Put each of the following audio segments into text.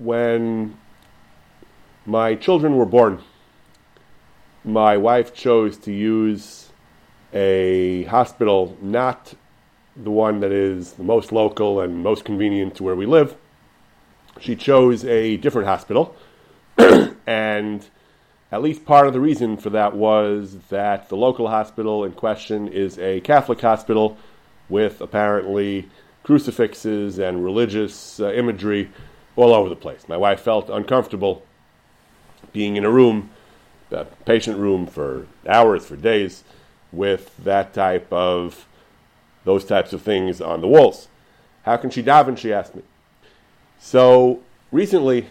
when my children were born, my wife chose to use a hospital, not the one that is the most local and most convenient to where we live. She chose a different hospital, and at least part of the reason for that was that the local hospital in question is a Catholic hospital with apparently crucifixes and religious uh, imagery all over the place. My wife felt uncomfortable being in a room, a patient room, for hours, for days, with that type of, those types of things on the walls. How can she daven? She asked me. So recently,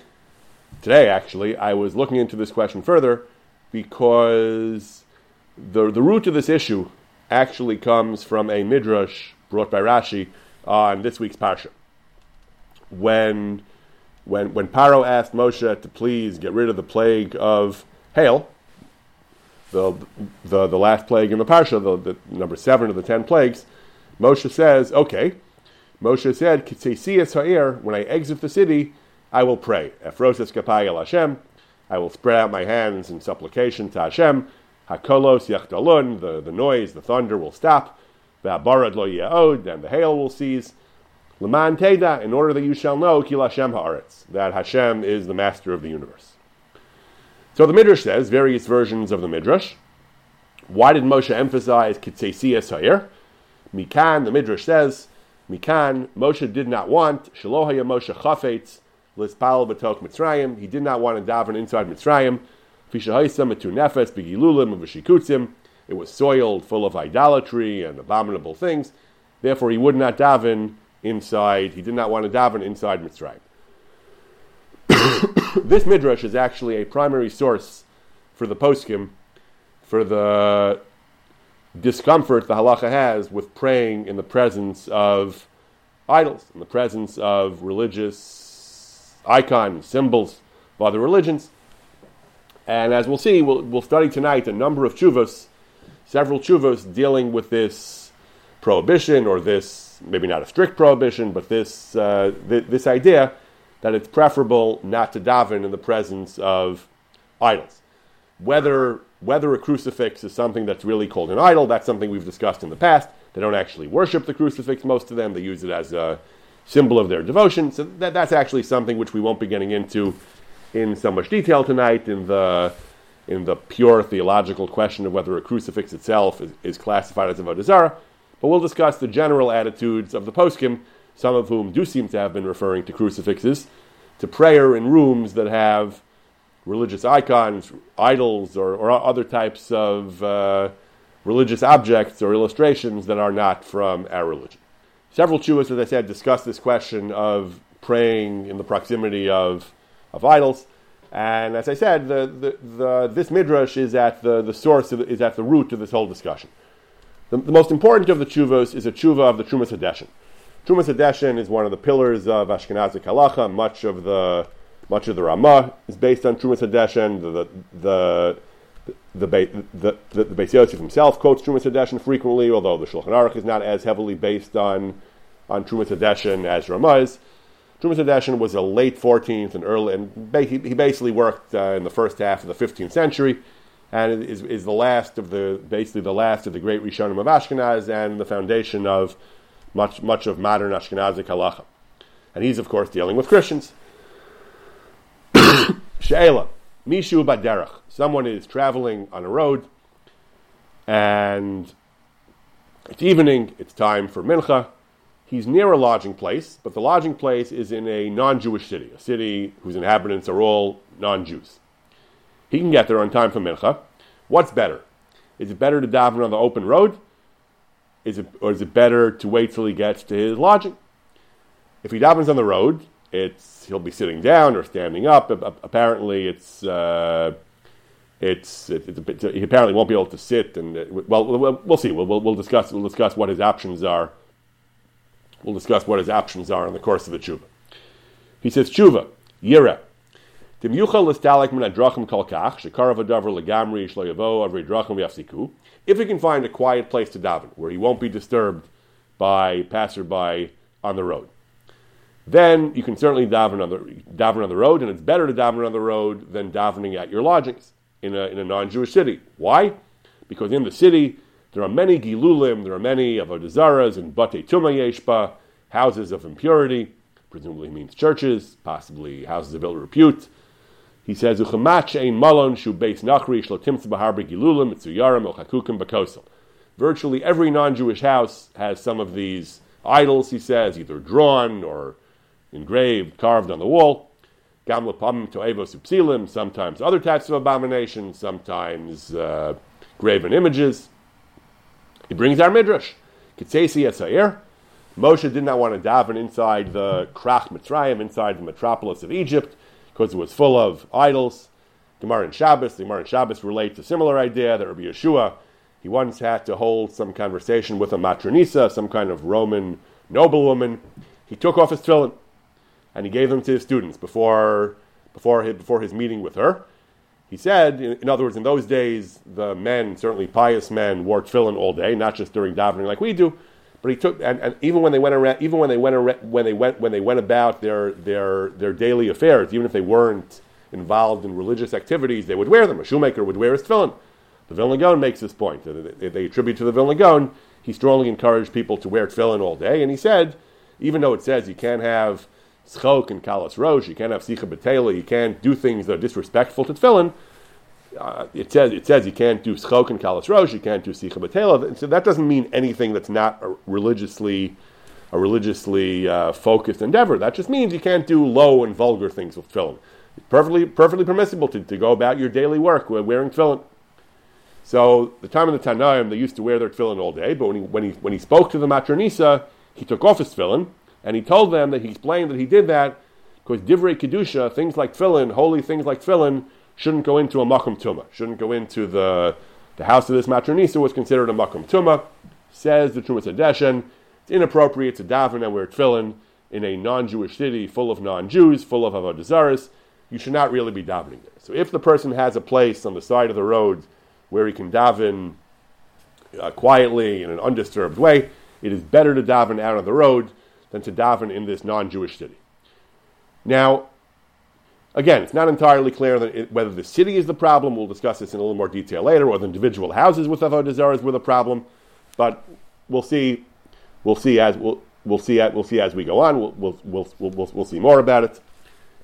today actually, I was looking into this question further because the, the root of this issue actually comes from a midrash brought by Rashi on this week's parsha. When, when, when Paro asked Moshe to please get rid of the plague of hail, the, the, the last plague in the parsha, the, the number seven of the ten plagues, Moshe says, okay, Moshe said, when I exit the city, I will pray. El Hashem. I will spread out my hands in supplication to Hashem. Hakolos yachdalun, the, the noise, the thunder will stop. V'abarad lo yaod, and the hail will cease. Leman teda, in order that you shall know, kil Hashem haaretz, that Hashem is the master of the universe. So the Midrash says, various versions of the Midrash. Why did Moshe emphasize Kitseisias Ha'ir? Mikan, the Midrash says, Mikan, Moshe did not want, Shalohaya Moshe Chafetz, Lispal Batok Mitzrayim. He did not want to daven inside Mitzrayim. Fishahaisam etu nefes begilulim and v'shikutzim. It was soiled, full of idolatry and abominable things. Therefore, he would not daven inside. He did not want to daven inside Mitzrayim. this midrash is actually a primary source for the poskim, for the discomfort the halacha has with praying in the presence of idols, in the presence of religious icons, symbols of other religions. And as we'll see, we'll, we'll study tonight a number of chuvas, several chuvas dealing with this prohibition, or this, maybe not a strict prohibition, but this, uh, th- this idea that it's preferable not to daven in the presence of idols. Whether, whether a crucifix is something that's really called an idol, that's something we've discussed in the past. They don't actually worship the crucifix, most of them. They use it as a symbol of their devotion. So that, that's actually something which we won't be getting into in so much detail tonight in the, in the pure theological question of whether a crucifix itself is, is classified as avodah zarah. But we'll discuss the general attitudes of the poskim some of whom do seem to have been referring to crucifixes, to prayer in rooms that have religious icons, idols, or, or other types of uh, religious objects or illustrations that are not from our religion. Several Chuvas, as I said, discuss this question of praying in the proximity of, of idols. And as I said, the, the, the, this midrash is at the, the source, of, is at the root of this whole discussion. The, the most important of the chuvas is a chuva of the Trumas Hadeshin. Trumas Hadeshin is one of the pillars of Ashkenazic halacha. Much of the much of the Ramah is based on Trumas Hadeshin. The the the, the, the, the, the Beis Yosef himself quotes Trumas Hadeshin frequently, although the Shulchan Aruch is not as heavily based on on Trumas Hadeshin as Ramah is. Trumas Hadeshin was a late 14th and early, and he basically worked uh, in the first half of the 15th century, and is, is the last of the basically the last of the great Rishonim of Ashkenaz and the foundation of much, much of modern Ashkenazi halacha. And he's, of course, dealing with Christians. She'ela, Mishu Baderach. Someone is traveling on a road, and it's evening, it's time for Mincha. He's near a lodging place, but the lodging place is in a non Jewish city, a city whose inhabitants are all non Jews. He can get there on time for Mincha. What's better? Is it better to daven on the open road is it, or is it better to wait till he gets to his lodging? If he davens on the road, it's he'll be sitting down or standing up. Apparently, it's uh, it's, it's, it's, he apparently won't be able to sit. And uh, well, we'll, we'll see. We'll, we'll, we'll, discuss we'll discuss what his options are. We'll discuss what his options are in the course of the tshuva. He says tshuva yira. If he can find a quiet place to daven, where he won't be disturbed by passerby on the road. then you can certainly daven on the, daven on the road, and it's better to daven on the road than davening at your lodgings in a, in a non-Jewish city. Why? Because in the city, there are many gilulim, there are many avodazaras and bate tuma yeshba, houses of impurity, presumably means churches, possibly houses of ill repute. He says, "Uchamach ein malon shu beis nachri shlotim tzabaharbe gilulim mitzuyarim el chakukim bakosel." Virtually every non-Jewish house has some of these idols. He says, either drawn or engraved, carved on the wall. Gam lepam to'evos upsilim. Sometimes other types of abominations. Sometimes uh, graven images. He brings our midrash. Kitzesi Etzair. Moshe did not want to daven inside the Krach Mitzrayim, inside the metropolis of Egypt because it was full of idols. Gemara and Shabbos, the Gemara and Shabbos relate a similar idea that Rabbi Yeshua, he once had to hold some conversation with a matronisa, some kind of Roman noblewoman. He took off his tefillin and he gave them to his students before, before, his, before his meeting with her. He said, in, in, other words, in those days, the men, certainly pious men, wore tefillin all day, not just during davening like we do. But he took, and, and even when they went around, even when they went around, when they went when they went about their their their daily affairs, even if they weren't involved in religious activities, they would wear them. A shoemaker would wear his tefillin. The Vilna Gaon makes this point. They, they attribute to the Vilna Gaon, he strongly encouraged people to wear tefillin all day, and he said, even though it says you can't have schok and kalas rosh, you can't have sicha betela, you can't do things that are disrespectful to tefillin, uh, it says it says you can't do schok and kalas rosh, you can't do sicha batela. So that doesn't mean anything that's not a religiously a religiously uh, focused endeavor. That just means you can't do low and vulgar things with tefillin. It's perfectly perfectly permissible to, to go about your daily work wearing tefillin. So the time of the Tanaim, they used to wear their tefillin all day, but when he, when he, when he spoke to the Matronisa, he took off his tefillin, and he told them that he explained that he did that because divrei kedusha, things like tefillin, holy things like tefillin, shouldn't go into a makom tuma, shouldn't go into the, the house of this matronisa was considered a makom tuma. Says the Trumas Hadeshen, it's inappropriate to daven and wear tefillin in a non-Jewish city full of non-Jews, full of avodah You should not really be davening there. So if the person has a place on the side of the road where he can daven uh, quietly in an undisturbed way, it is better to daven out on the road than to daven in this non-Jewish city. Now, Again, it's not entirely clear it, whether the city is the problem. We'll discuss this in a little more detail later, or the individual houses with avodah were the problem. But we'll see. We'll see as we'll, we'll see. We'll see as we go on. We'll, we'll, we'll, we'll, we'll see more about it.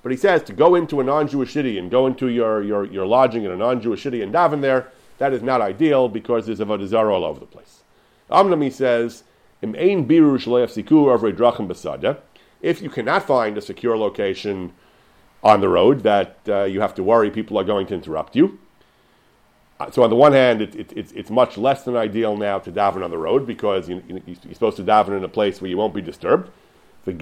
But he says to go into a non-Jewish city and go into your, your, your lodging in a non-Jewish city and daven there. That is not ideal because there's avodah zarah all over the place. Amnami says, "Im ein biru If you cannot find a secure location on the road that uh, you have to worry people are going to interrupt you. Uh, so on the one hand, it, it, it's, it's much less than ideal now to daven on the road because you, you're supposed to daven in a place where you won't be disturbed. And on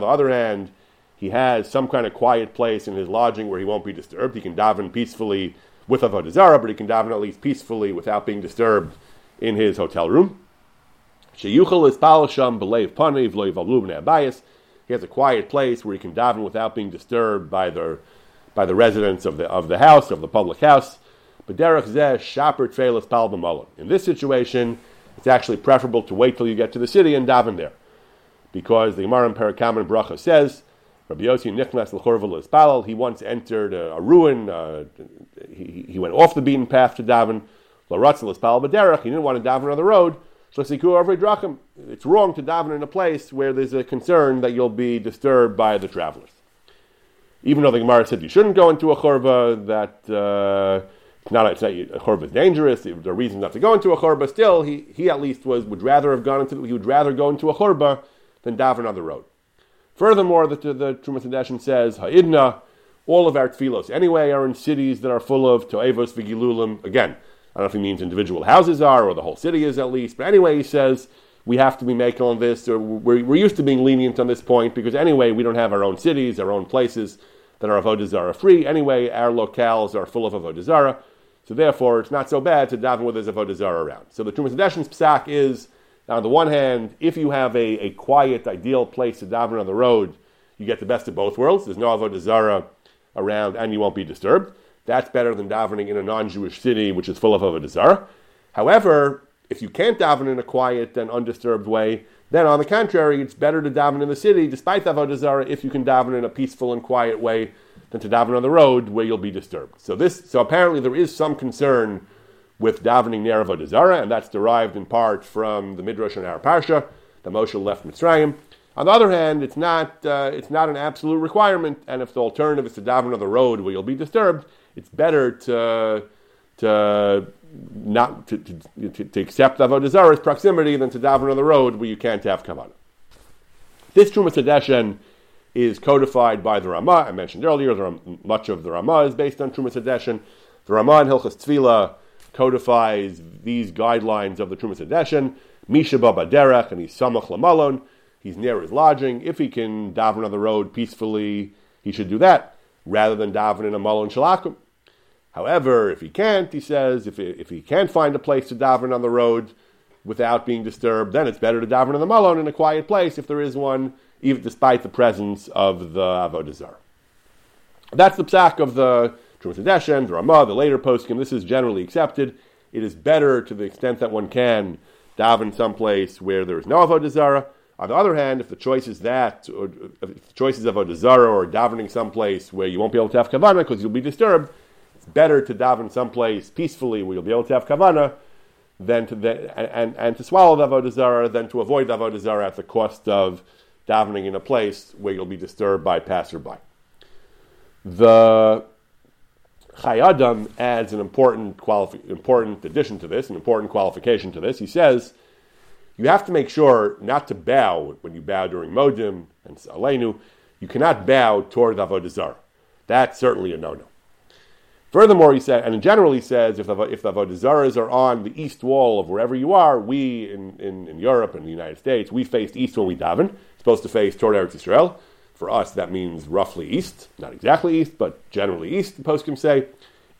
the other hand, he has some kind of quiet place in his lodging where he won't be disturbed. He can daven peacefully with avodah zarah, but he can daven at least peacefully without being disturbed in his hotel room. He has a quiet place where he can daven without being disturbed by the by the residents of the of the house of the public house. But derech zeh shaper tfeilas pal In this situation, it's actually preferable to wait till you get to the city and daven there, because the Gemara in Perikam Bracha says. Rabbi Yossi Nichnas L'chorva He once entered a, a ruin. Uh, he, he went off the beaten path to daven. L'ratzel L'spal b'derech. He didn't want to daven on the road. It's wrong to daven in a place where there's a concern that you'll be disturbed by the travelers. Even though the Gemara said you shouldn't go into a chorba, that uh, not, it's not a chorba is dangerous. There are reasons not to go into a chorba. Still, he, he at least was would rather have gone into he would rather go into a chorba than daven on the road. Furthermore, the, the Trumas Hadeshen says ha'idna, all of our tefillos anyway are in cities that are full of to'evos v'gilulim. Again, I don't know if he means individual houses are or the whole city is at least. But anyway, he says we have to be making on this, or we're, we're used to being lenient on this point because anyway, we don't have our own cities, our own places that are avodah zara free. Anyway, our locales are full of avodah zara, so therefore it's not so bad to daven with there's avodah zara around. So the Trumas Hadeshen's psak is on the one hand, if you have a, a quiet, ideal place to daven on the road, you get the best of both worlds. There's no avodah zara around, and you won't be disturbed. That's better than davening in a non-Jewish city, which is full of avodah zarah. However, if you can't daven in a quiet and undisturbed way, Then, on the contrary, it's better to daven in the city, despite the avodah zarah, if you can daven in a peaceful and quiet way, than to daven on the road where you'll be disturbed. So this, so apparently, there is some concern with davening near avodah zarah, and that's derived in part from the midrash in our parsha, that Moshe left Mitzrayim. On the other hand, it's not, uh, it's not an absolute requirement, and if the alternative is to daven on the road where you'll be disturbed, it's better to, to not to, to, to, accept avodah zarah's proximity than to daven on the road where you can't have kavanah. This Trumas Hadeshen is codified by the Ramah. I mentioned earlier, the, much of the Ramah is based on Trumas Hadeshen. The Ramah in Hilchas Tefillah codifies these guidelines of the Trumas Hadeshen. Misha Baba Derech, and he's Samach Lamalon. He's near his lodging. If he can daven on the road peacefully, he should do that rather than daven in a Malon Shalakum. However, if he can't, he says, if, if he can't find a place to daven on the road without being disturbed, then it's better to daven in the Malon in a quiet place if there is one, even despite the presence of the Avodah Zarah. That's the psak of the Trumas Hadeshen, the Ramah, the later poskim. This is generally accepted. It is better to the extent that one can daven someplace where there is no avodah zara. On the other hand, if the choice is that, or if the choice is avodah zara or davening someplace where you won't be able to have kavana because you'll be disturbed, it's better to daven someplace peacefully where you'll be able to have kavana than to the, and, and, to swallow the avodah than to avoid the avodah at the cost of davening in a place where you'll be disturbed by passerby. The Chayei Adam adds an important, qualifi- important addition to this, an important qualification to this. He says, you have to make sure not to bow when you bow during Modim and Aleinu. You cannot bow toward Avodah Zarah. That's certainly a no-no. Furthermore, he said, and in general, he says, if the, if the Avodah are on the east wall of wherever you are, we in, in, in Europe and the United States, we face east when we daven. Supposed to face toward Eretz Israel. For us, that means roughly east, not exactly east, but generally east, the poskim say.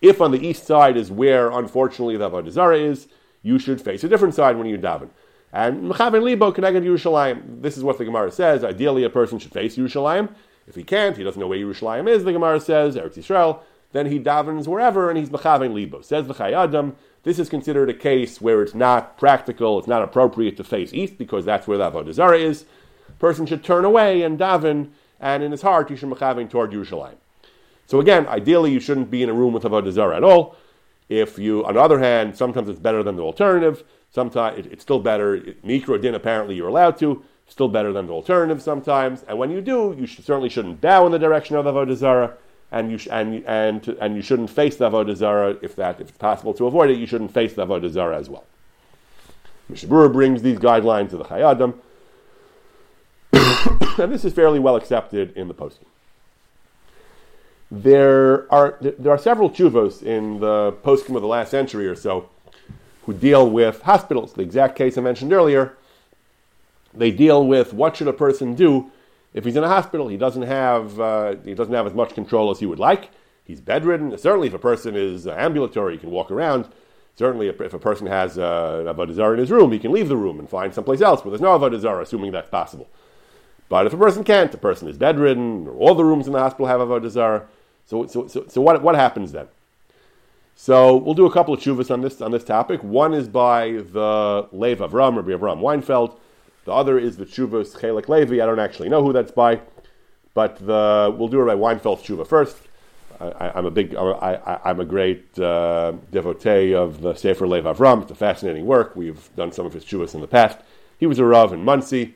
If on the east side is where, unfortunately, the Avodah is, you should face a different side when you daven. And Mechaven Libo connected Yerushalayim. This is what the Gemara says. Ideally, a person should face Yerushalayim. If he can't, he doesn't know where Yerushalayim is, the Gemara says, Eretz Yisrael, then he davens wherever and he's Mechaven Libo. Says the Chayei Adam, this is considered a case where it's not practical, it's not appropriate to face east because that's where the Avodah Zarah is. Person should turn away and daven and in his heart he should be toward Yerushalayim. So again, ideally you shouldn't be in a room with Avodah Zarah at all. If you, on the other hand, sometimes it's better than the alternative. Sometimes it, it's still better. Mikro din apparently you're allowed to. Still better than the alternative sometimes. And when you do, you certainly shouldn't bow in the direction of Avodah Zarah, and you sh- and and to, and you shouldn't face the Avodah Zarah if that if it's possible to avoid it. You shouldn't face the Avodah Zarah as well. Mishnah Brura brings these guidelines to the Chayei Adam. and this is fairly well accepted in the poskim. There are there are several chuvos in the poskim of the last century or so who deal with hospitals. The exact case I mentioned earlier, they deal with what should a person do if he's in a hospital. He doesn't have uh, he doesn't have as much control as he would like. He's bedridden. Certainly, if a person is ambulatory, he can walk around. Certainly, if a person has uh, avodah zarah in his room, he can leave the room and find someplace else where there's no avodah assuming that's possible. But if a person can't, the person is bedridden, or all the rooms in the hospital have avodah. So, so, so, so what, what happens then? So we'll do a couple of chuvas on this on this topic. One is by the Lev Avram, Rabbi Avram Weinfeld. The other is the chuvas Chelik Levi. I don't actually know who that's by, but the, we'll do it by Weinfeld's chuva first. I, am a big, I, am a great uh, devotee of the Sefer Lev Avram. It's a fascinating work. We've done some of his chuvas in the past. He was a rav in Monsey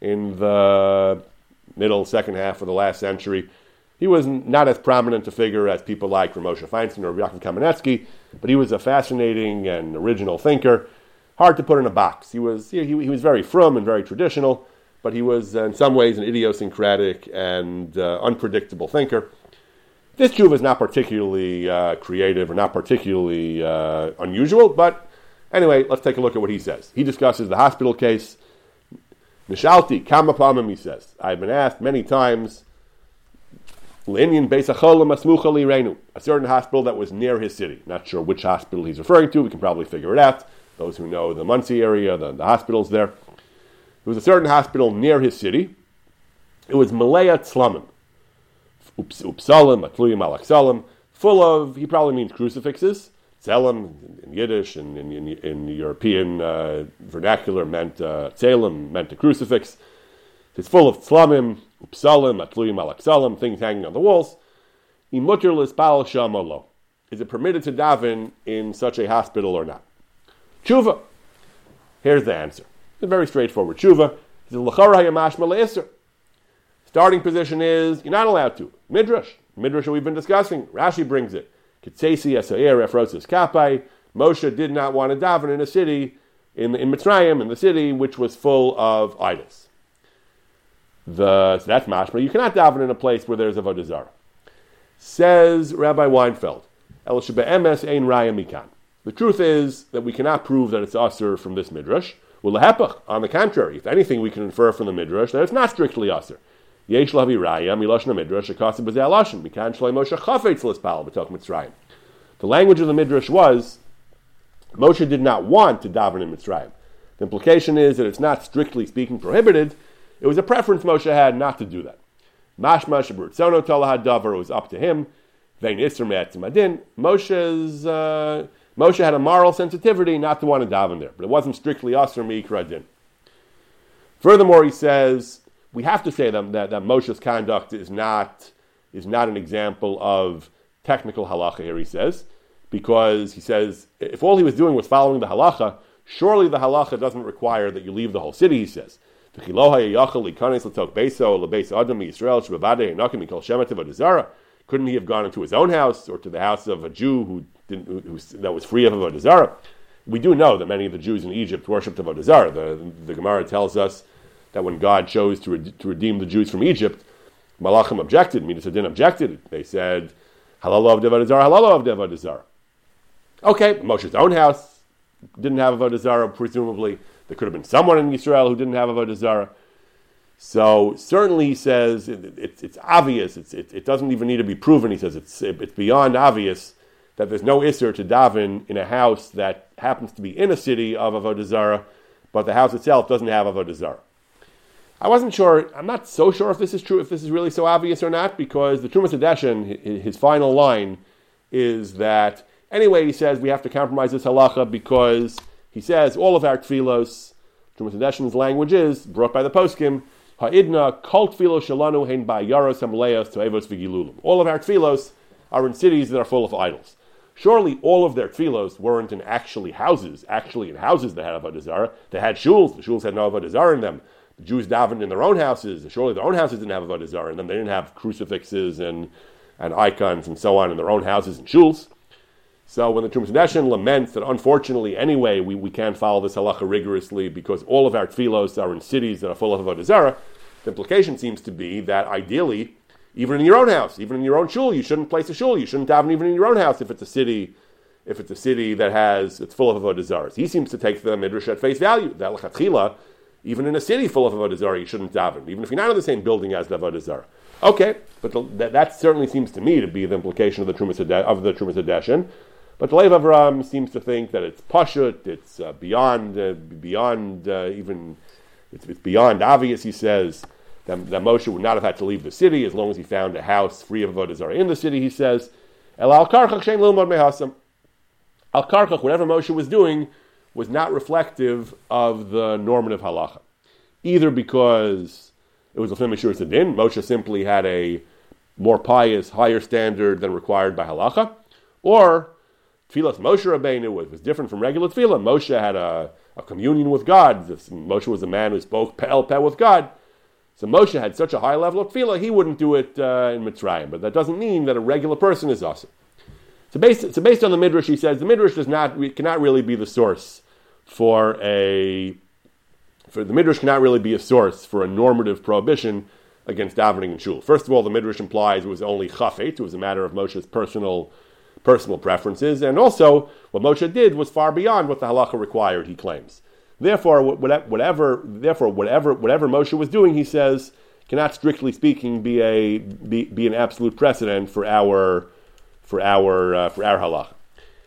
in the middle, second half of the last century. He was not as prominent a figure as people like Ramosha Feinstein or Yaakov Kamenetsky, but he was a fascinating and original thinker. Hard to put in a box. He was, he, he was very frum and very traditional, but he was uh, in some ways an idiosyncratic and uh, unpredictable thinker. This Jew is not particularly uh, creative or not particularly uh, unusual, but anyway, let's take a look at what he says. He discusses the hospital case Mishalti, Kamapamim, he says. I've been asked many times, Linyan Renu, a certain hospital that was near his city. Not sure which hospital he's referring to, we can probably figure it out. Those who know the Monsey area, the, the hospitals there. There was a certain hospital near his city. It was Malaya Tzlamim. Upsalim, Atluyim Alaksalim, full of, he probably means crucifixes. Tzelem in Yiddish and in, in, in, European uh, vernacular meant uh, Tzelem, meant a crucifix. It's full of tzlamim, psalim, atluyim alaksalim, things hanging on the walls. Is it permitted to daven in such a hospital or not? Tshuva. Here's the answer. It's very straightforward. Tshuva. Starting position is you're not allowed to. Midrash. Midrash we've been discussing. Rashi brings it. Kapai. Moshe did not want to daven in a city, in, in Mitzrayim, in the city which was full of idols. The, so that's mashma. You cannot daven in a place where there's a vodazara. Says Rabbi Weinfeld, El emes ein raya mikan. The truth is that we cannot prove that it's usher from this midrash. Well, on the contrary, if anything, we can infer from the midrash that it's not strictly usher. Yesh lavi raya miloshna midrash b'zeh alashon mikan shloi Moshe chafetz Mitzrayim. The language of the midrash was Moshe did not want to daven in Mitzrayim. The implication is that it's not strictly speaking prohibited. It was a preference Moshe had not to do that. Mashma shabrutzono talahad davar. Was up to him. Vein madin. Moshe's uh, Moshe had a moral sensitivity not to want to daven there, but it wasn't strictly asr mikra din. Furthermore, he says we have to say that, that, that Moshe's conduct is not, is not an example of technical halacha here, he says, because he says if all he was doing was following the halacha, surely the halacha doesn't require that you leave the whole city, he says. Couldn't he have gone into his own house or to the house of a Jew who, that was free of Avodah Zarah? We do know that many of the Jews in Egypt worshipped Avodah Zarah. The, the Gemara tells us that when God chose to, re- to redeem the Jews from Egypt, Malachim objected, Midas Adin objected. They said, Halal of Devad Zarah, of Devad Zarah. Okay, Moshe's own house didn't have Avodah Zarah, presumably. There could have been someone in Israel who didn't have Avodah Zarah. So certainly he says it, it, it's obvious. It's, it, it, doesn't even need to be proven. He says it's, it's beyond obvious that there's no isser to daven in a house that happens to be in a city of Avodah Zarah, but the house itself doesn't have Avodah Zarah. I wasn't sure. I'm not so sure if this is true, if this is really so obvious or not, because the Trumas Hadeshin, his final line is that anyway, he says we have to compromise this halacha because he says all of our tfilos, Trumas Hadeshin's language is brought by the poskim. Ha'idna kol tfilo shalanu hein ba'yaros hamleos to evos v'gilulim. All of our tfilos are in cities that are full of idols. Surely all of their tfilos weren't in actually houses, actually in houses that had avodah zarah. They had shuls. The shuls had no avodah zarah in them. The Jews davened in their own houses. Surely their own houses didn't have avodah zarah in them. They didn't have crucifixes and, and icons and so on in their own houses and shuls. So when the Trumas Hadeshin laments that unfortunately, anyway, we, we can't follow this halacha rigorously because all of our tfilos are in cities that are full of avodah zarah, the implication seems to be that ideally, even in your own house, even in your own shul, you shouldn't place a shul. You shouldn't daven even in your own house if it's a city, if it's a city that has it's full of avodah. He seems to take the midrash at face value. That lechatchila even in a city full of Avodah you shouldn't daven, even if you're not in the same building as the Avodah. Okay, but the, that, that, certainly seems to me to be the implication of the Trumas of the Trumas Hadeshin. But the Lev Avram seems to think that it's pashut, it's uh, beyond, uh, beyond uh, even, it's, it's, beyond obvious. He says that, that, Moshe would not have had to leave the city as long as he found a house free of Avodah Zarah in the city. He says, El al karchach. Al karchach, whatever Moshe was doing, was not reflective of the normative halacha. Either because it was a Mishur Din, Moshe simply had a more pious, higher standard than required by halacha, or Tfilas Moshe Rabbeinu was, was different from regular tefillah. Moshe had a, a communion with God. Moshe was a man who spoke pel peh with God. So Moshe had such a high level of tefillah, he wouldn't do it uh, in Mitzrayim. But that doesn't mean that a regular person is awesome. So based, so based on the Midrash, he says the Midrash does not, cannot really be the source for a for the midrash cannot really be a source for a normative prohibition against davening in shul. First of all, the midrash implies it was only chafet; it was a matter of Moshe's personal personal preferences, and also what Moshe did was far beyond what the halacha required. He claims. Therefore, whatever, therefore, whatever, whatever Moshe was doing, he says, cannot strictly speaking be a be, be an absolute precedent for our for our uh, for our halacha.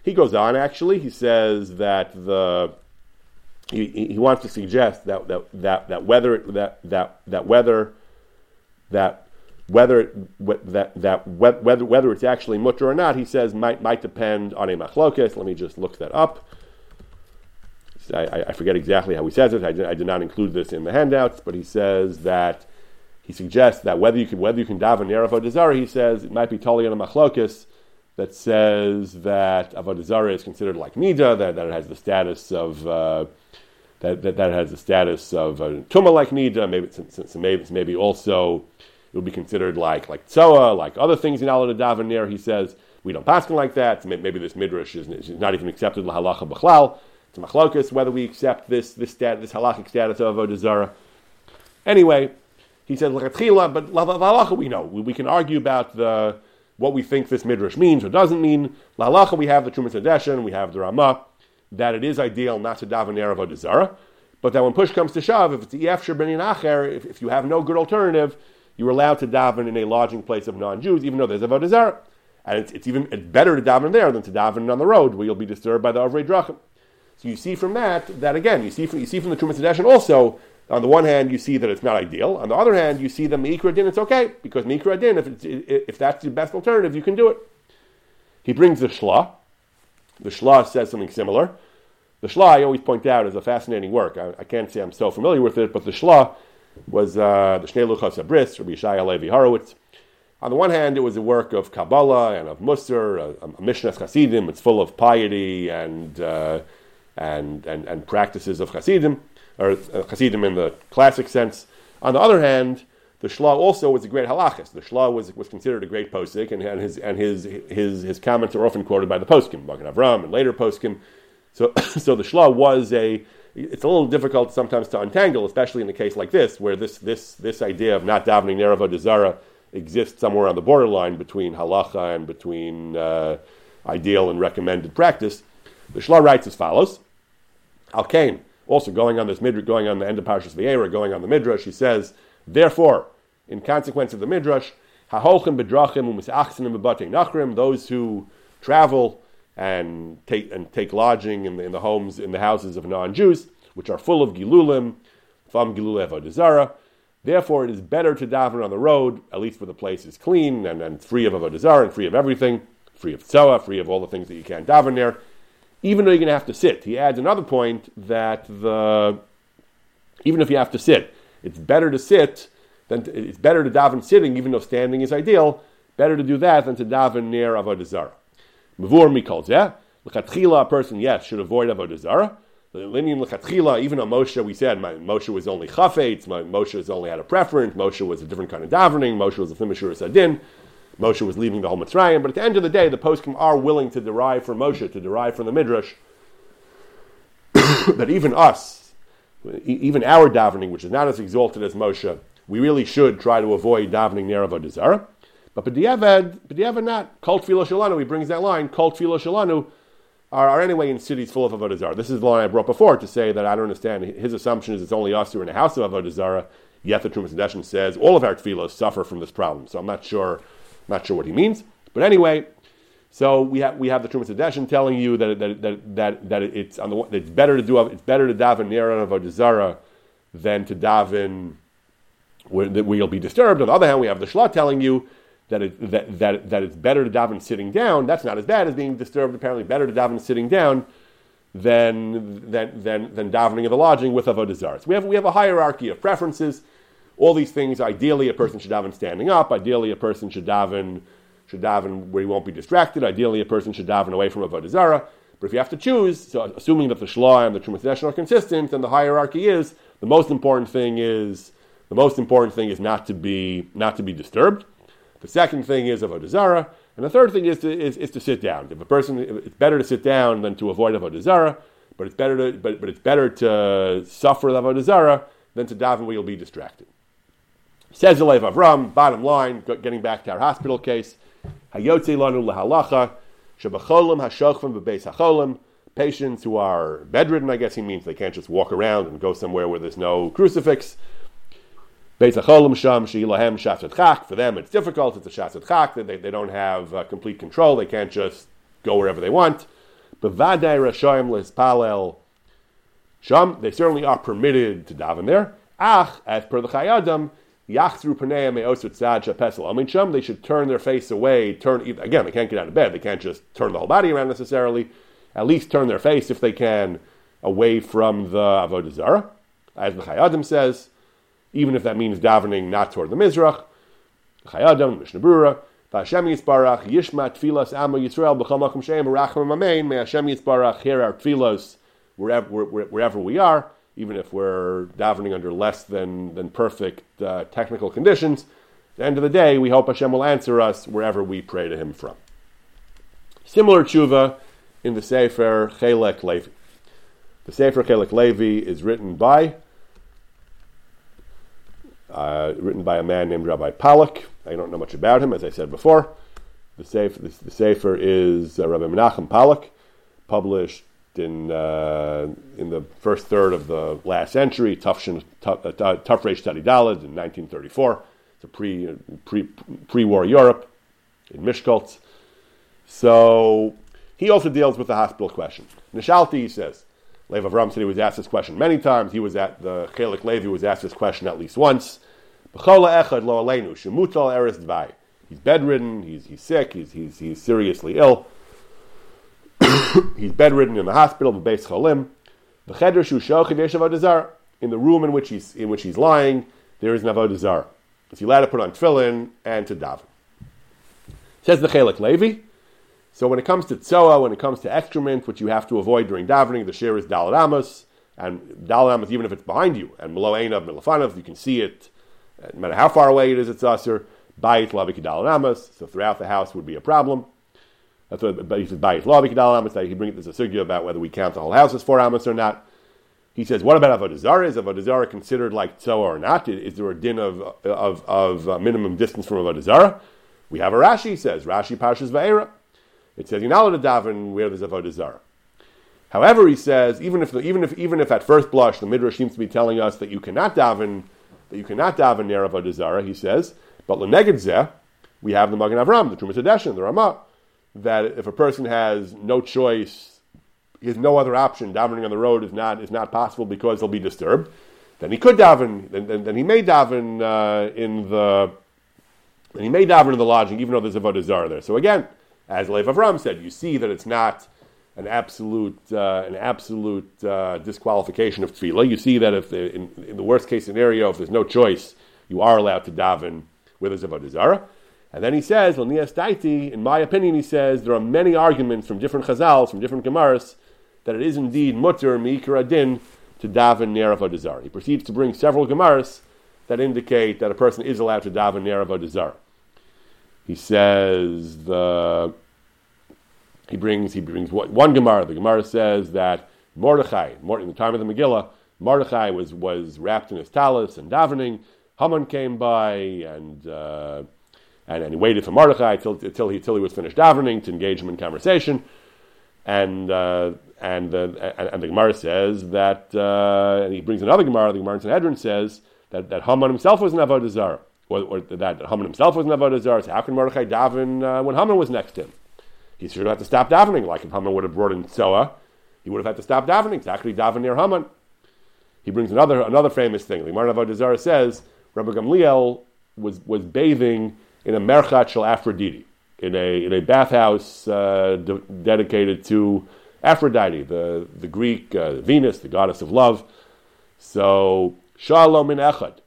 He goes on. Actually, he says that the he, he wants to suggest that, that, that, that whether that, that, that whether that Whether that, that whether whether it's actually mutter or not, he says might might depend on a machlokes. Let me just look that up. I, I, forget exactly how he says it. I did, I did, not include this in the handouts, but he says that he suggests that whether you can whether you can daven near avodah he says it might be totally on a machlokes that says that avodah is considered like nida, that, that it has the status of uh, that, that, that has the status of a tuma like nida. Maybe it's, maybe maybe also it would be considered like like tzoa, like other things in Allah to daven. He says we don't pass like that. Maybe this midrash is, is not even accepted lahalacha b'chlal. It's machlokas whether we accept this this stat, this halachic status of avodah zarah. Anyway, he said lechatchila, but halacha we know we, we, can argue about the what we think this midrash means or doesn't mean. Lalacha we have the Trumas Hadeshin, we have the Ramah that it is ideal not to daven erev avodah zarah, but that when push comes to shove, if it's efshir ben acher, if, if you have no good alternative, you're allowed to daven in a lodging place of non-Jews, even though there's avodah zarah. And it's, it's, even it's better to daven there than to daven on the road where you'll be disturbed by the Avrei Drachim. So you see from that, that again, you see from, you see from the Trumas Hadeshin also, on the one hand, you see that it's not ideal. On the other hand, you see the Mikra Din, it's okay, because Mikra Din, if, if that's the best alternative, you can do it. He brings the Shla. The Shla says something similar. The Shla, I always point out, is a fascinating work. I, I can't say I'm so familiar with it, but the Shla was uh, the Shnei Luchas Abris, Rabbi Yeshaya Levi Horowitz. On the one hand, it was a work of Kabbalah and of Musar, a, a Mishnah Chasidim. It's full of piety and, uh, and, and, and practices of Chasidim or uh, Hasidim in the classic sense. On the other hand, the Shla also was a great halachist. The Shla was, was considered a great posik, and, and, his, and his, his, his comments are often quoted by the poskim, Magen Avram, and later poskim. So, so the Shla was a, it's a little difficult sometimes to untangle, especially in a case like this, where this, this, this idea of not davening near avodah zarah exists somewhere on the borderline between halacha and between uh, ideal and recommended practice. The Shla writes as follows: Al Kain, also going on this midrash, going on the end of Parshas Va'era, going on the midrash, he says, therefore, in consequence of the midrash, haholchim bedrachim umisachsinim bebate nachrim, those who travel and take and take lodging in the, in the homes in the houses of non-Jews, which are full of gilulim, from gilul avodah Therefore, it is better to daven on the road, at least where the place is clean and, and free of avodah and free of everything, free of tzoa, free of all the things that you can't daven there even though you're going to have to sit. He adds another point that the even if you have to sit, it's better to sit than to, it's better to daven sitting, even though standing is ideal. Better to do that than to daven near avodah zarah. Mavur mikol yeah. L'chatchila, a person yes should avoid avodah zarah. The Linian l'chatchila, even on Moshe, we said my, Moshe was only chafetz. Moshe has only had a preference. Moshe was a different kind of davening. Moshe was a fimishur sadin. Moshe was leaving the whole Mitzrayim, but at the end of the day, the poskim are willing to derive from Moshe, to derive from the Midrash, that even us, even our davening, which is not as exalted as Moshe, we really should try to avoid davening near Avodah Zarah. But B'diavad, B'diavad not. Kol Tfilo Shalanu, he brings that line, Kol Tfilo Shalanu, are, are, anyway in cities full of Avodah Zarah. This is the line I brought before to say that I don't understand. His assumption is it's only us who are in the house of Avodah Zarah, yet the Trumas says all of our tefillos suffer from this problem. So I'm not sure not sure what he means. But anyway, so we have we have the Trumas Hadeshin telling you that that that that, that it's on the it's better to do it's better to daven near avodah zarah than to daven where, where you'll be disturbed. On the other hand, we have the Shla telling you that it, that, that, that it's better to daven sitting down. That's not as bad as being disturbed. Apparently, better to daven sitting down than than than, than davening in the lodging with avodah zarah. So we have we have a hierarchy of preferences. All these things, ideally, a person should daven standing up. Ideally, a person should daven, should daven where he won't be distracted. Ideally, a person should daven away from a Zarah. But if you have to choose, so assuming that the Shlah and the Trumas are consistent, then the hierarchy is the most important thing is the most important thing is not to be not to be disturbed. The second thing is avodah zarah, and the third thing is to is, is to sit down. If a person, it's better to sit down than to avoid avodah zarah, but it's better to but, but it's better to suffer avodah zarah than to daven where you'll be distracted. Says Alev Avram, bottom line, getting back to our hospital case, Hayotze lanu lehalacha, shabacholim hashochvim bebeis hacholim, patients who are bedridden, I guess he means they can't just walk around and go somewhere where there's no crucifix. Sham sheilahem for them it's difficult, it's a shasat chak, they, they don't have uh, complete control, they can't just go wherever they want. But vaday rashoim palel sham, they certainly are permitted to daven there. Ach, as per the Chayei Adam, Yachzru Paneim Me'osut Tzad Pesel Amincham, they should turn their face away, turn, again, they can't get out of bed, they can't just turn the whole body around necessarily, at least turn their face if they can away from the Avodah Zarah, as the Chayei Adam says, even if that means davening not toward the Mizrach, Chayei Adam, Mishnah Brura, Hashem Yisbarach, Yishma Tfilas Amo Yisrael, B'chol Makom Sheim, Racham Amein, may Hashem Yisbarach hear our Tfilas wherever, wherever we are, even if we're davening under less than, than perfect uh, technical conditions. At the end of the day, we hope Hashem will answer us wherever we pray to Him from. Similar tshuva in the Sefer Chelek Levi. The Sefer Chelek Levi is written by uh, written by a man named Rabbi Pollack. I don't know much about him, as I said before. The Sefer, the, the Sefer is uh, Rabbi Menachem Pollack, published in uh, in the first third of the last century, Taf uh, Reish Tzadi Daled in 1934. It's a pre, pre, pre-war Europe in Mishkoltz. So he also deals with the hospital question. Nishalti, he says, Lev Avram said he was asked this question many times. He was at the Chelik Levi was asked this question at least once. He's bedridden. He's, he's sick. He's, he's, he's seriously ill. he's bedridden in the hospital, the Beis Cholim. In the room in which he's in which he's lying, there is an avodah zarah. He's allowed to put on tefillin and to daven. Says the Chelik Levi. So when it comes to tzoa, when it comes to excrement, which you have to avoid during davening, the share is dalat amos, and dalat amos even if it's behind you, and below einav milafanav, you can see it, no matter how far away it is, it's aser. Bayit lavik amos, so throughout the house would be a problem. That's what he says bayit lavik dalat amos. That he brings this a sugya about whether we count the whole house as four amos or not. He says, what about avodah zarah? Is avodah zarah considered like tzoa or not? Is there a din of of, of uh, minimum distance from avodah zarah? We have a Rashi says Rashi Pashas Va'era. It says you're not allowed to daven where there's avodah zarah. However, he says even if even if even if at first blush the midrash seems to be telling us that you cannot daven that you cannot daven near avodah zarah, he says, but leneged zeh, we have the Magen Avram, the Trumas Hadeshin, the Ramah, that if a person has no choice he has no other option. Davening on the road is not is not possible because he'll be disturbed. Then he could daven. Then, then, then he may daven uh, in the. Then he may daven in the lodging, even though there's avodah zarah there. So again, as Lev Avram said, you see that it's not an absolute uh, an absolute uh, disqualification of tefillah. You see that if in, in, the worst case scenario, if there's no choice, you are allowed to daven with avodah zarah. And then he says, in my opinion, he says there are many arguments from different chazals, from different gemaras, that it is indeed mutter mikra adin to daven near avodah He proceeds to bring several gemaras that indicate that a person is allowed to daven near avodah He says the he brings he brings one gemara. The gemara says that Mordechai, in the time of the Megillah, Mordechai was was wrapped in his talus and davening. Haman came by and. Uh, and, and he waited for Mordechai till, till, he, till he was finished davening to engage him in conversation. And uh, and the and, and the Gemara says that, uh, and he brings another Gemara. The Gemara in Sanhedrin says that, that Haman himself was an avodah zarah, or, or, that Haman himself was an avodah zarah. So how can Mordechai daven uh, when Haman was next to him? He should have had to stop davening. Like if Haman would have brought in Tzoa, he would have had to stop davening. Exactly, daven near Haman. He brings another another famous thing. The Gemara avodah zarah says Rabbi Gamliel was was bathing in a merchat shel Aphrodite, in a in a bathhouse uh, de- dedicated to Aphrodite, the, the Greek uh, Venus, the goddess of love. So, Shalom in Echad.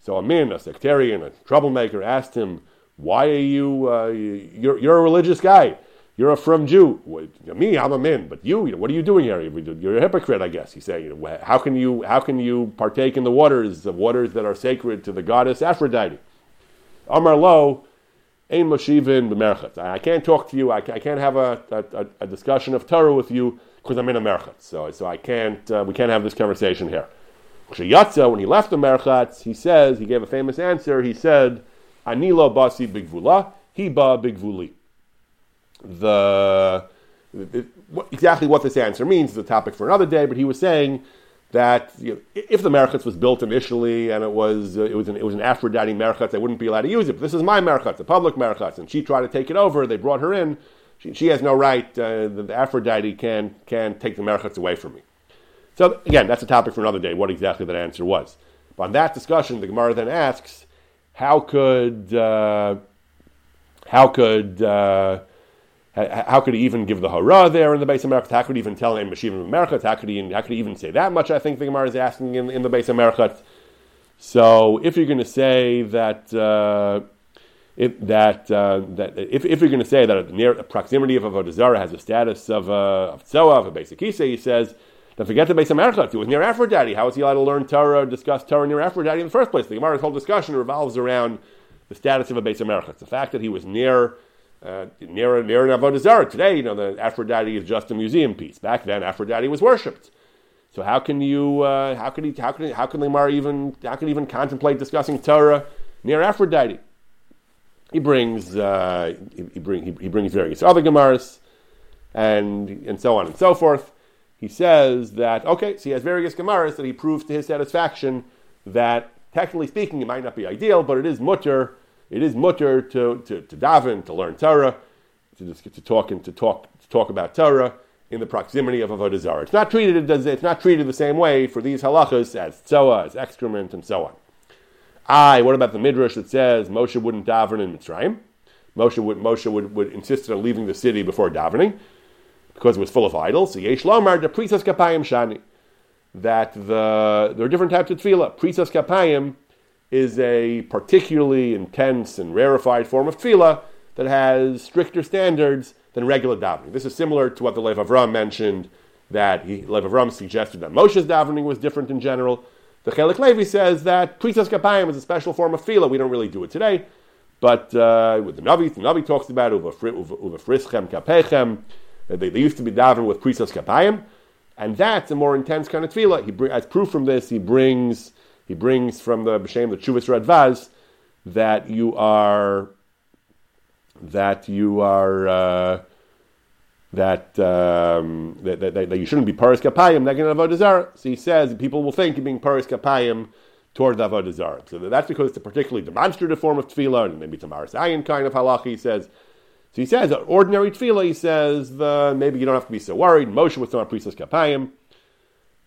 So a Amin, a sectarian, a troublemaker, asked him, Why are you, uh, you're, you're a religious guy. You're a frum Jew. Me, I'm a min, but you, what are you doing here? You're a hypocrite, I guess. He's saying, how can you, how can you partake in the waters, the waters that are sacred to the goddess Aphrodite? Amar Lo, Ein Moshivin b'merchat. I can't talk to you. I can't have a, a, a discussion of Torah with you because I'm in a merchat. So, so I can't. Uh, we can't have this conversation here. Yatza, when he left the merchat, he says he gave a famous answer. He said, "Anilo basi bigvula, he ba bigvuli." The exactly what this answer means is a topic for another day. But he was saying that you know, if the merchatz was built initially and it was uh, it was an, it was an Aphrodite merchatz, they wouldn't be allowed to use it. But this is my merchatz, a public merchatz, and she tried to take it over. They brought her in. She, she has no right. Uh, the, the, Aphrodite can can take the merchatz away from me. So again, that's a topic for another day. What exactly that answer was. But on that discussion, the Gemara then asks: how could uh, how could uh, how could he even give the hurrah there in the base of Merchat? How could he even tell him Meshivim of Merchat? How could he how could he even say that much? I think the Gemara is asking in, in the base of Merchat. So if you're going to say that. Uh, if that, uh, that if, if you're going to say that a near a proximity of Avodah Zarah has a status of, uh, of Tzoa, of a basic Kisa, he says, then forget the base of Merchat. He was near Aphrodite. How is he allowed to learn Torah, discuss Torah near Aphrodite in the first place? The Gemara's whole discussion revolves around the status of a base of Merchat. The fact that he was near uh, near near an Avodah Zarah. Today, you know, the Aphrodite is just a museum piece. Back then, Aphrodite was worshipped. So how can you uh, how can he how can how can Gemara even how can even contemplate discussing Torah near Aphrodite? He brings uh, he, he, bring, he, he, brings various other Gemaras and and so on and so forth. He says that okay, so he has various Gemaras that he proves to his satisfaction that technically speaking it might not be ideal, but it is mutter. It is mutter to, to, to daven, to learn Torah, to to talk and to talk to talk about Torah in the proximity of avodah zarah. It's not treated it's not treated the same way for these halachas as tzoa, as excrement, and so on. I, what about the midrash that says Moshe wouldn't daven in Mitzrayim? Moshe would, Moshe would, would insist on leaving the city before davening because it was full of idols. So Yesh Lomar, the Prisas Kapayim Shani. That the, there are different types of tefillah. Prisas Kapayim is a particularly intense and rarefied form of tefillah that has stricter standards than regular davening. This is similar to what the Lev Avram mentioned, that he, Lev Avram suggested that Moshe's davening was different in general. The Chelik Levi says that Pritas Kapayim is a special form of fila. We don't really do it today. But uh, with the Navi, the Navi talks about Uva Frischem Kapechem. They, they used to be davening with Pritas Kapayim. And that's a more intense kind of tefillah. He as proof from this, he brings he brings from the B'Shem, the Chuvas Radvaz, that you are that you are uh, that, um, that, that, that, you shouldn't be paris kapayim negin avodah zarah. So he says people will think you're being paris kapayim toward the avodah. So that's because it's a particularly demonstrative form of tefillah, and maybe it's a maris ayin kind of halacha. He says. So he says, ordinary tefillah, he says, the, maybe you don't have to be so worried. Moshe was not prisas kapayim.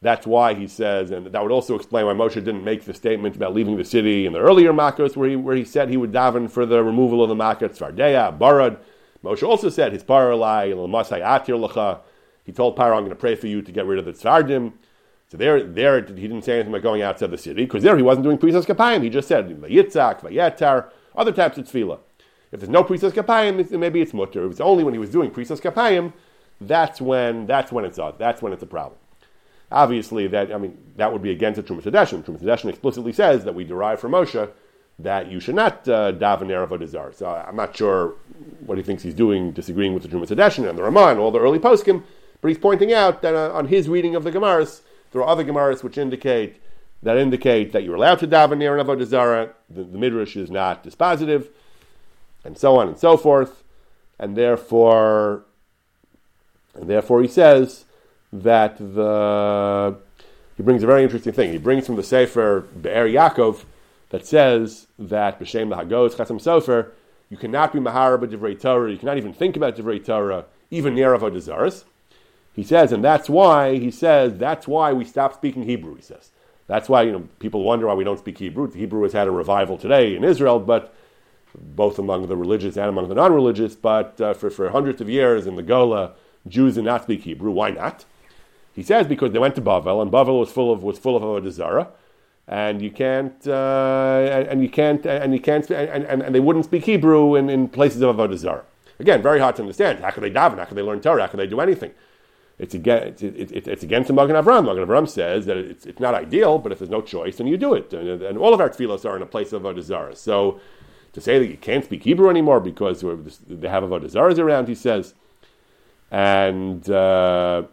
That's why he says, and that would also explain why Moshe didn't make the statement about leaving the city in the earlier Makkos, where he, where he said he would daven for the removal of the Makkot, Svardeya, Barad. Moshe also said, his paralai, l'masai atir lecha. He told Paro, I'm going to pray for you to get rid of the tzvardim. So there, there he didn't say anything about going outside the city, because there he wasn't doing prisas kapayim. He just said, vayitzak, vayetar, other types of tefillah. If there's no prisas kapayim, maybe it's mutter. It was only when he was doing prisas kapayim, that's when, that's when it's, odd. that's when it's a problem. Obviously, that I mean that would be against the Trumas Hadeshin. Trumas Hadeshin explicitly says that we derive from Moshe that you should not uh, daven erev Adizar. So I'm not sure what he thinks he's doing, disagreeing with the Trumas Hadeshin and the Ramah all the early poskim, but he's pointing out that uh, on his reading of the Gemaras, there are other Gemaras which indicate that indicate that you're allowed to daven an avodah. The, the midrash is not dispositive, and so on and so forth, and therefore, and therefore he says that the he brings a very interesting thing. He brings from the Sefer Be'er Yaakov that says that B'Shem Hagos Chasam Sofer, you cannot be Mahara Divrei Torah, you cannot even think about Divrei Torah, even near Avodah He says, and that's why, he says, that's why we stop speaking Hebrew, he says. That's why, you know, people wonder why we don't speak Hebrew. Hebrew has had a revival today in Israel, but both among the religious and among the non-religious, but uh, for, for hundreds of years in the Gola, Jews did not speak Hebrew. Why not? He says because they went to Bavel, and Bavel was full of was full of avodah zarah, and you can't uh, and, you can't and you can't and, and, and, they wouldn't speak Hebrew in, in places of avodah zarah. Again, very hard to understand. How could they daven? How could they learn Torah? How can they do anything? It's against, it's, it's, it's against the Magen Avram. Magen Avram says that it's, it's not ideal, but if there's no choice, then you do it. And, and all of our tefillos are in a place of avodah zarah. So to say that you can't speak Hebrew anymore because they have avodah zarahs around, he says, and. Uh,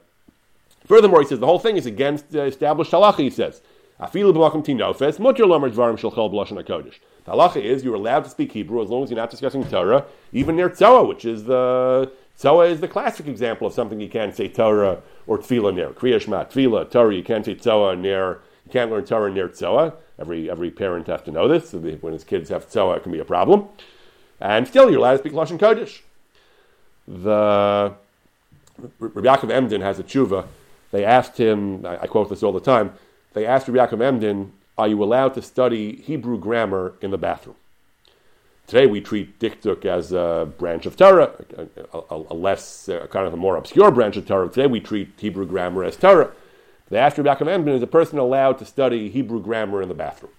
Furthermore, he says the whole thing is against uh, established halacha. He says, "Afilu b'makom tinofes mutter lomer dvarim shalchel b'lashon hakodesh." The halacha is you're allowed to speak Hebrew as long as you're not discussing Torah, even near Tzoa, which is the Tzoa is the classic example of something you can't say Torah or Tefillah near. Kriya Shema, Tefillah, Torah. You can't say Tzoa near. You can't learn Torah near Tzoa. Every every parent has to know this. So when his kids have Tzoa, it can be a problem. And still, you're allowed to speak Lashon Kodesh. The Rabbi Yaakov Emden has a tshuva they asked him, I, I quote this all the time, they asked Rabbi Yaakov Emden, are you allowed to study Hebrew grammar in the bathroom? Today we treat dikduk as a branch of Torah, a, a, a less, uh, kind of a more obscure branch of Torah. Today we treat Hebrew grammar as Torah. They asked Rabbi Yaakov Emden, is a person allowed to study Hebrew grammar in the bathroom?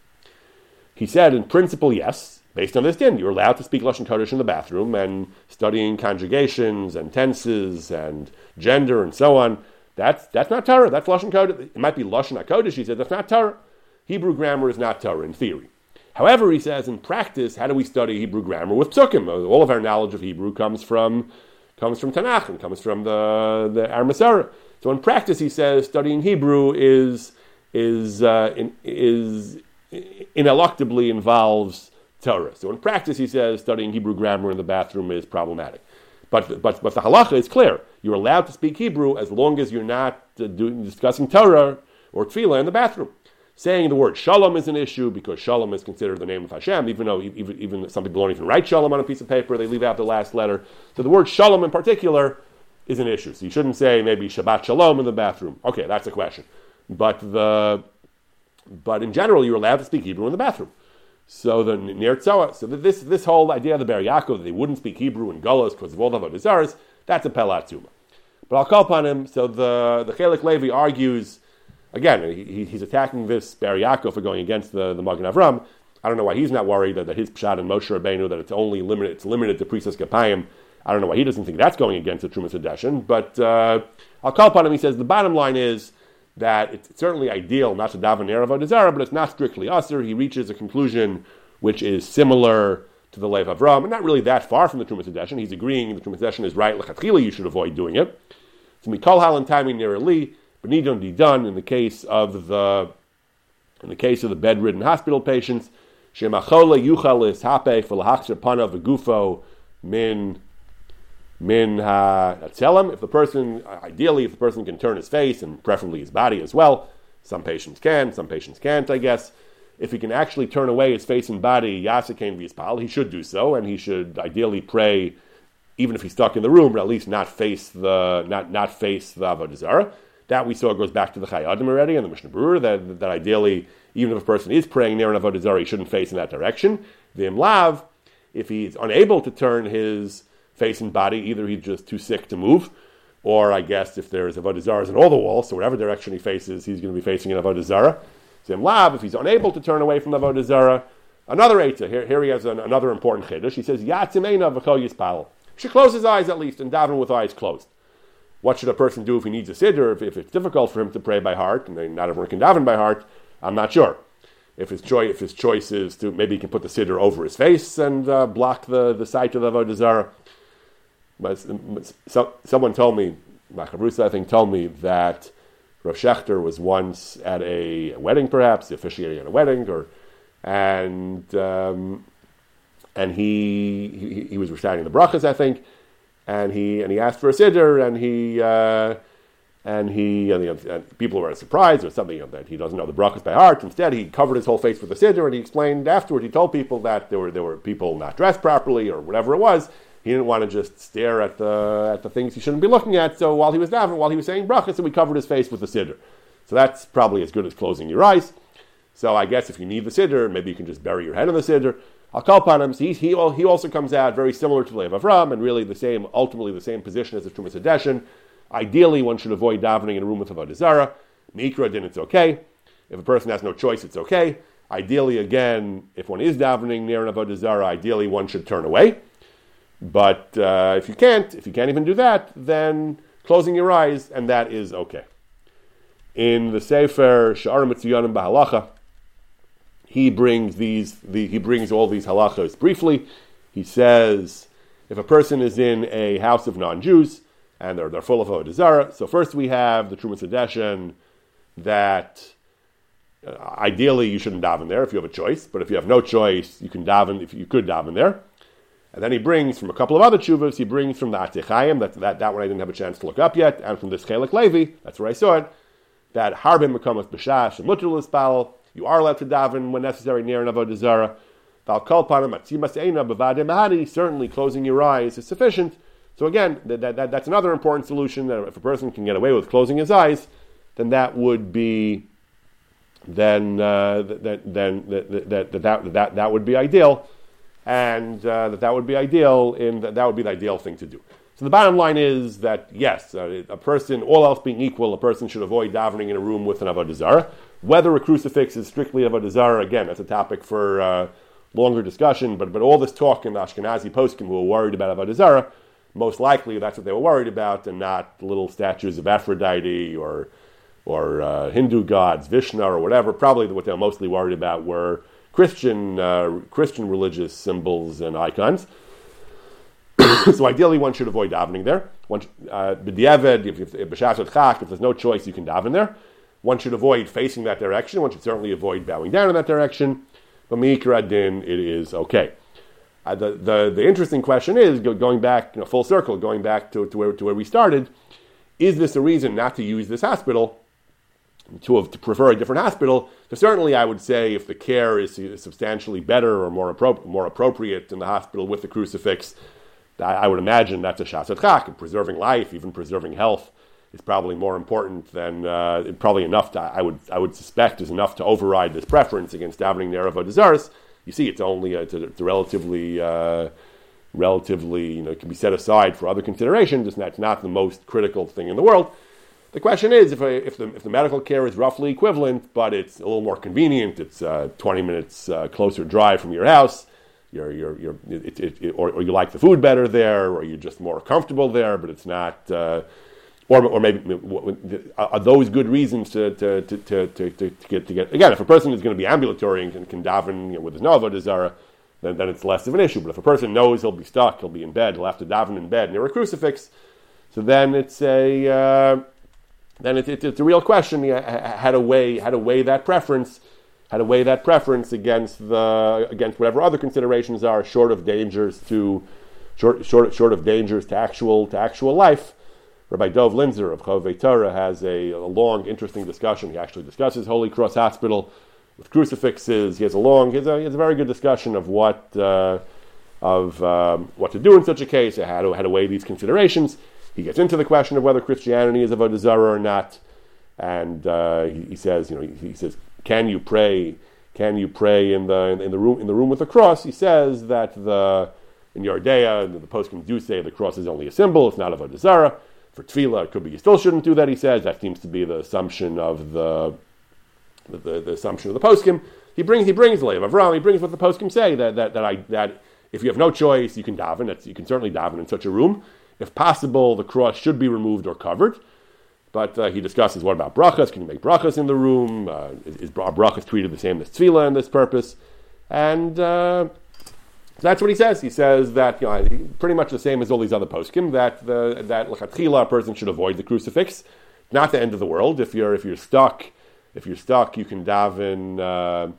He said, in principle, yes. Based on this din, you're allowed to speak Lashon Kodesh in the bathroom and studying conjugations and tenses and gender and so on. That's, that's not Torah. That's Lashon Kodesh. It might be Lashon HaKodesh. He said, that's not Torah. Hebrew grammar is not Torah in theory. However, he says, in practice, how do we study Hebrew grammar with psukim? All of our knowledge of Hebrew comes from, comes from Tanakh and comes from the, the Armasara. So in practice, he says, studying Hebrew is, is, uh, in, is ineluctably involves Torah. So in practice, he says, studying Hebrew grammar in the bathroom is problematic. But, but, but the halacha is clear. You're allowed to speak Hebrew as long as you're not uh, doing, discussing Torah or tefillah in the bathroom. Saying the word shalom is an issue because shalom is considered the name of Hashem, even though even, even some people don't even write shalom on a piece of paper, they leave out the last letter. So the word shalom in particular is an issue. So you shouldn't say maybe Shabbat shalom in the bathroom. Okay, that's a question. But the but in general, you're allowed to speak Hebrew in the bathroom. So the near tzoa, so this this whole idea of the Be'er Yaakov that they wouldn't speak Hebrew in Golos because of all the avodah that's a pelatuma. But I'll call upon him. So the the Chelik Levi argues again, he, he's attacking this Be'er Yaakov for going against the, the Magen Avram. I don't know why he's not worried that, that his Pshat and Moshe Rabbeinu, that it's only limited, it's limited to Prisas Kapayim. I don't know why he doesn't think that's going against the Trumas Hadeshin. But uh, I'll call upon him. He says the bottom line is that it's certainly ideal not to daven Erev Zara, but it's not strictly usher. He reaches a conclusion which is similar to the Lev Avram, and not really that far from the Trumas Hadeshin. He's agreeing the Trumas Hadeshin is right. Lechatchila, you should avoid doing it. So Mikol Halan Tami Nir Li but need only be done in the case of the in the case of the bedridden hospital patients. Shemachole yuchal is hape for lahachzer pana v'gufo min min hatzelem. Uh, if the person, uh, ideally, if the person can turn his face and preferably his body as well, some patients can, some patients can't, I guess. If he can actually turn away his face and body, yasakein v'yispal, he should do so, and he should ideally pray, even if he's stuck in the room, but at least not face the not not face the avodah that we saw goes back to the Chayei Adam already and the Mishnah Berurah that, that ideally, even if a person is praying near an Avodah he shouldn't face in that direction. The Imlav, if he's unable to turn his face and body, either he's just too sick to move, or I guess if there's Avodah Zarahs in all the walls, so whatever direction he faces, he's going to be facing an Avodah Zarah. So Imlav, if he's unable to turn away from the Avodah Zarah, another Eitzah, here, here he has an, another important Chiddush. He says, Yatzimena v'chol yispal. Should close his eyes at least and daven with eyes closed. What should a person do if he needs a siddur? If, if it's difficult for him to pray by heart, and not everyone can daven by heart, I'm not sure. If his choice, if his choice is to maybe he can put the siddur over his face and uh, block the, the sight of the avodah zarah. But so, someone told me, Machabrusa, I think, told me that Rav Shechter was once at a wedding, perhaps the officiating at a wedding, or and um, and he, he, he was reciting the brachas, I think, and he and he asked for a siddur, and he uh, and he and, the, and people were surprised or something you know, that he doesn't know the brachas by heart. Instead, he covered his whole face with a siddur, and he explained afterward. He told people that there were there were people not dressed properly or whatever it was. He didn't want to just stare at the at the things he shouldn't be looking at. So while he was davening, while he was saying brachas, so he covered his face with the siddur. So that's probably as good as closing your eyes. So I guess if you need the siddur, maybe you can just bury your head in the siddur. I'll call upon him. So he, he, he also comes out very similar to Lev Avram and really the same, ultimately the same position as the Trumas Hadeshin. Ideally, one should avoid davening in a room with Avodah Zarah. Mikra din, it's okay. If a person has no choice, it's okay. Ideally, again, if one is davening near an Avodah Zarah, ideally one should turn away. But uh, if you can't, if you can't even do that, then closing your eyes, and that is okay. In the Sefer Sha'arim Metzuyanim B'Halacha, he brings these, the, he brings all these halachos briefly. He says, if a person is in a house of non-Jews and they're, they're full of Avodah so first we have the Trumas Hadeshin that uh, ideally you shouldn't daven there if you have a choice, but if you have no choice, you can daven, if you could daven there. And then he brings from a couple of other chuvas, he brings from the Atechayim, that, that, that one I didn't have a chance to look up yet, and from this Chelik Levi, that's where I saw it, that Harbin becomes Bashash and Mutter Lispal, you are allowed to daven when necessary near an avodah zara. Certainly, closing your eyes is sufficient. So again, that, that, that's another important solution. That if a person can get away with closing his eyes, then that would be then uh, that, then that, that, that, that, that would be ideal. And uh, that that would be ideal, that, that would be the ideal thing to do. So the bottom line is that yes, uh, a person, all else being equal, a person should avoid davening in a room with an avodah zarah. Whether a crucifix is strictly avodah zarah, again, that's a topic for uh, longer discussion. But but all this talk in the Ashkenazi poskim who were worried about avodah zarah, most likely that's what they were worried about, and not little statues of Aphrodite or or uh, Hindu gods, Vishnu or whatever. Probably what they were mostly worried about were Christian uh, Christian religious symbols and icons. so ideally, one should avoid davening there. One, uh, if, if, if, there's no choice, you can daven there. One should avoid facing that direction. One should certainly avoid bowing down in that direction. But mi'ikra din, it is okay. Uh, the, the, the interesting question is, going back, you know, full circle, going back to, to, where, to where we started, is this a reason not to use this hospital to, have, to prefer a different hospital. So certainly, I would say if the care is substantially better or more, appro- more appropriate in the hospital with the crucifix, I, I would imagine that's a shasat chak. And preserving life, even preserving health, is probably more important than uh, probably enough. To, I would I would suspect is enough to override this preference against davening near Avodah You see, it's only a, it's a, it's a relatively. Uh, relatively, you know, it can be set aside for other considerations. It's not, it's not the most critical thing in the world. The question is if, if, the, if the medical care is roughly equivalent, but it's a little more convenient, it's uh, 20 minutes uh, closer drive from your house, you're, you're, you're, it, it, it, or, or, you like the food better there, or you're just more comfortable there, but it's not, uh, or, or maybe are those good reasons to, to, to, to, to, to, get, to get, again, if a person is going to be ambulatory and can, can daven you know, with his novo desire, then, then it's less of an issue. But if a person knows he'll be stuck, he'll be in bed, he'll have to daven in bed near a crucifix, so then it's a, uh, then it, it, it's a real question how to weigh how to weigh that preference, how to weigh that preference against the against whatever other considerations are, short of dangers to short short short of dangers to actual to actual life. Rabbi Dov Linzer of Chovevei Torah has a, a, long, interesting discussion. He actually discusses Holy Cross Hospital with crucifixes. He has a long, he has a, he has a very good discussion of what uh, of um, what to do in such a case, how to how to weigh these considerations. He gets into the question of whether Christianity is a zarah or not, and uh, he, he, says, you know, he, he, says, can you pray? Can you pray in the in the room in the room with the cross? He says that the in Yardea, the, poskim do say the cross is only a symbol; it's not a zarah. For tefillah, it could be you still shouldn't do that. He says that seems to be the assumption of the the, the, assumption of the poskim. He brings he brings Lev Avram. He brings what the poskim say that that that I that if you have no choice, you can daven. you can certainly daven in such a room. If possible, the cross should be removed or covered. But uh, he discusses what about brachas? Can you make brachas in the room? Uh, is, is brachas treated the same as tefillah in this purpose? And uh, that's what he says. He says that you know, pretty much the same as all these other poskim that the, that lechatchila a person should avoid the crucifix. Not the end of the world. If you're if you're stuck, if you're stuck, you can daven. Uh,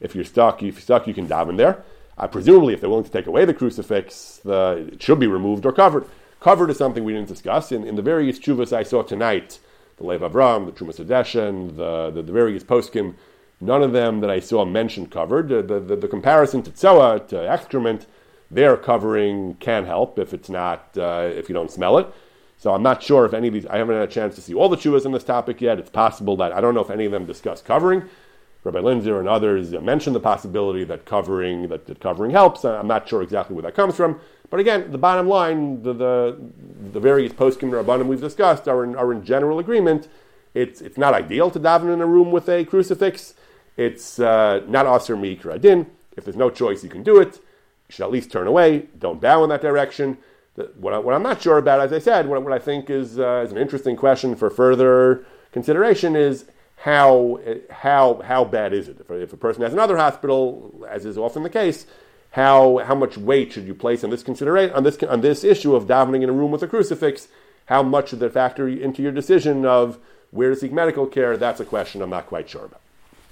if you're stuck, if you're stuck, you can daven there. Uh, presumably, if they're willing to take away the crucifix, the, it should be removed or covered. Covered is something we didn't discuss. In, in the various chuvas I saw tonight, the Lev Avram, the Trumas Hadeshen, the, the, the, various poskim, none of them that I saw mentioned covered. The, the, the comparison to tzoa, to excrement, their covering can help if it's not, uh, if you don't smell it. So I'm not sure if any of these, I haven't had a chance to see all the chuvas on this topic yet. It's possible that, I don't know if any of them discuss covering. Rabbi Linzer and others mentioned the possibility that covering, that, that covering helps. I'm not sure exactly where that comes from. But again, the bottom line, the, the, the various poskim rabbanim we've discussed are in, are in general agreement. It's, it's not ideal to daven in a room with a crucifix. It's uh, not aser mi'ikra din. If there's no choice, you can do it. You should at least turn away. Don't bow in that direction. The, what, I, am not sure about, as I said, what, what I think is, uh, is an interesting question for further consideration is how, how, how bad is it? If, if a person has another hospital, as is often the case, how, how much weight should you place on this consideration on this on this issue of davening in a room with a crucifix? How much should that factor into your decision of where to seek medical care? That's a question I'm not quite sure about.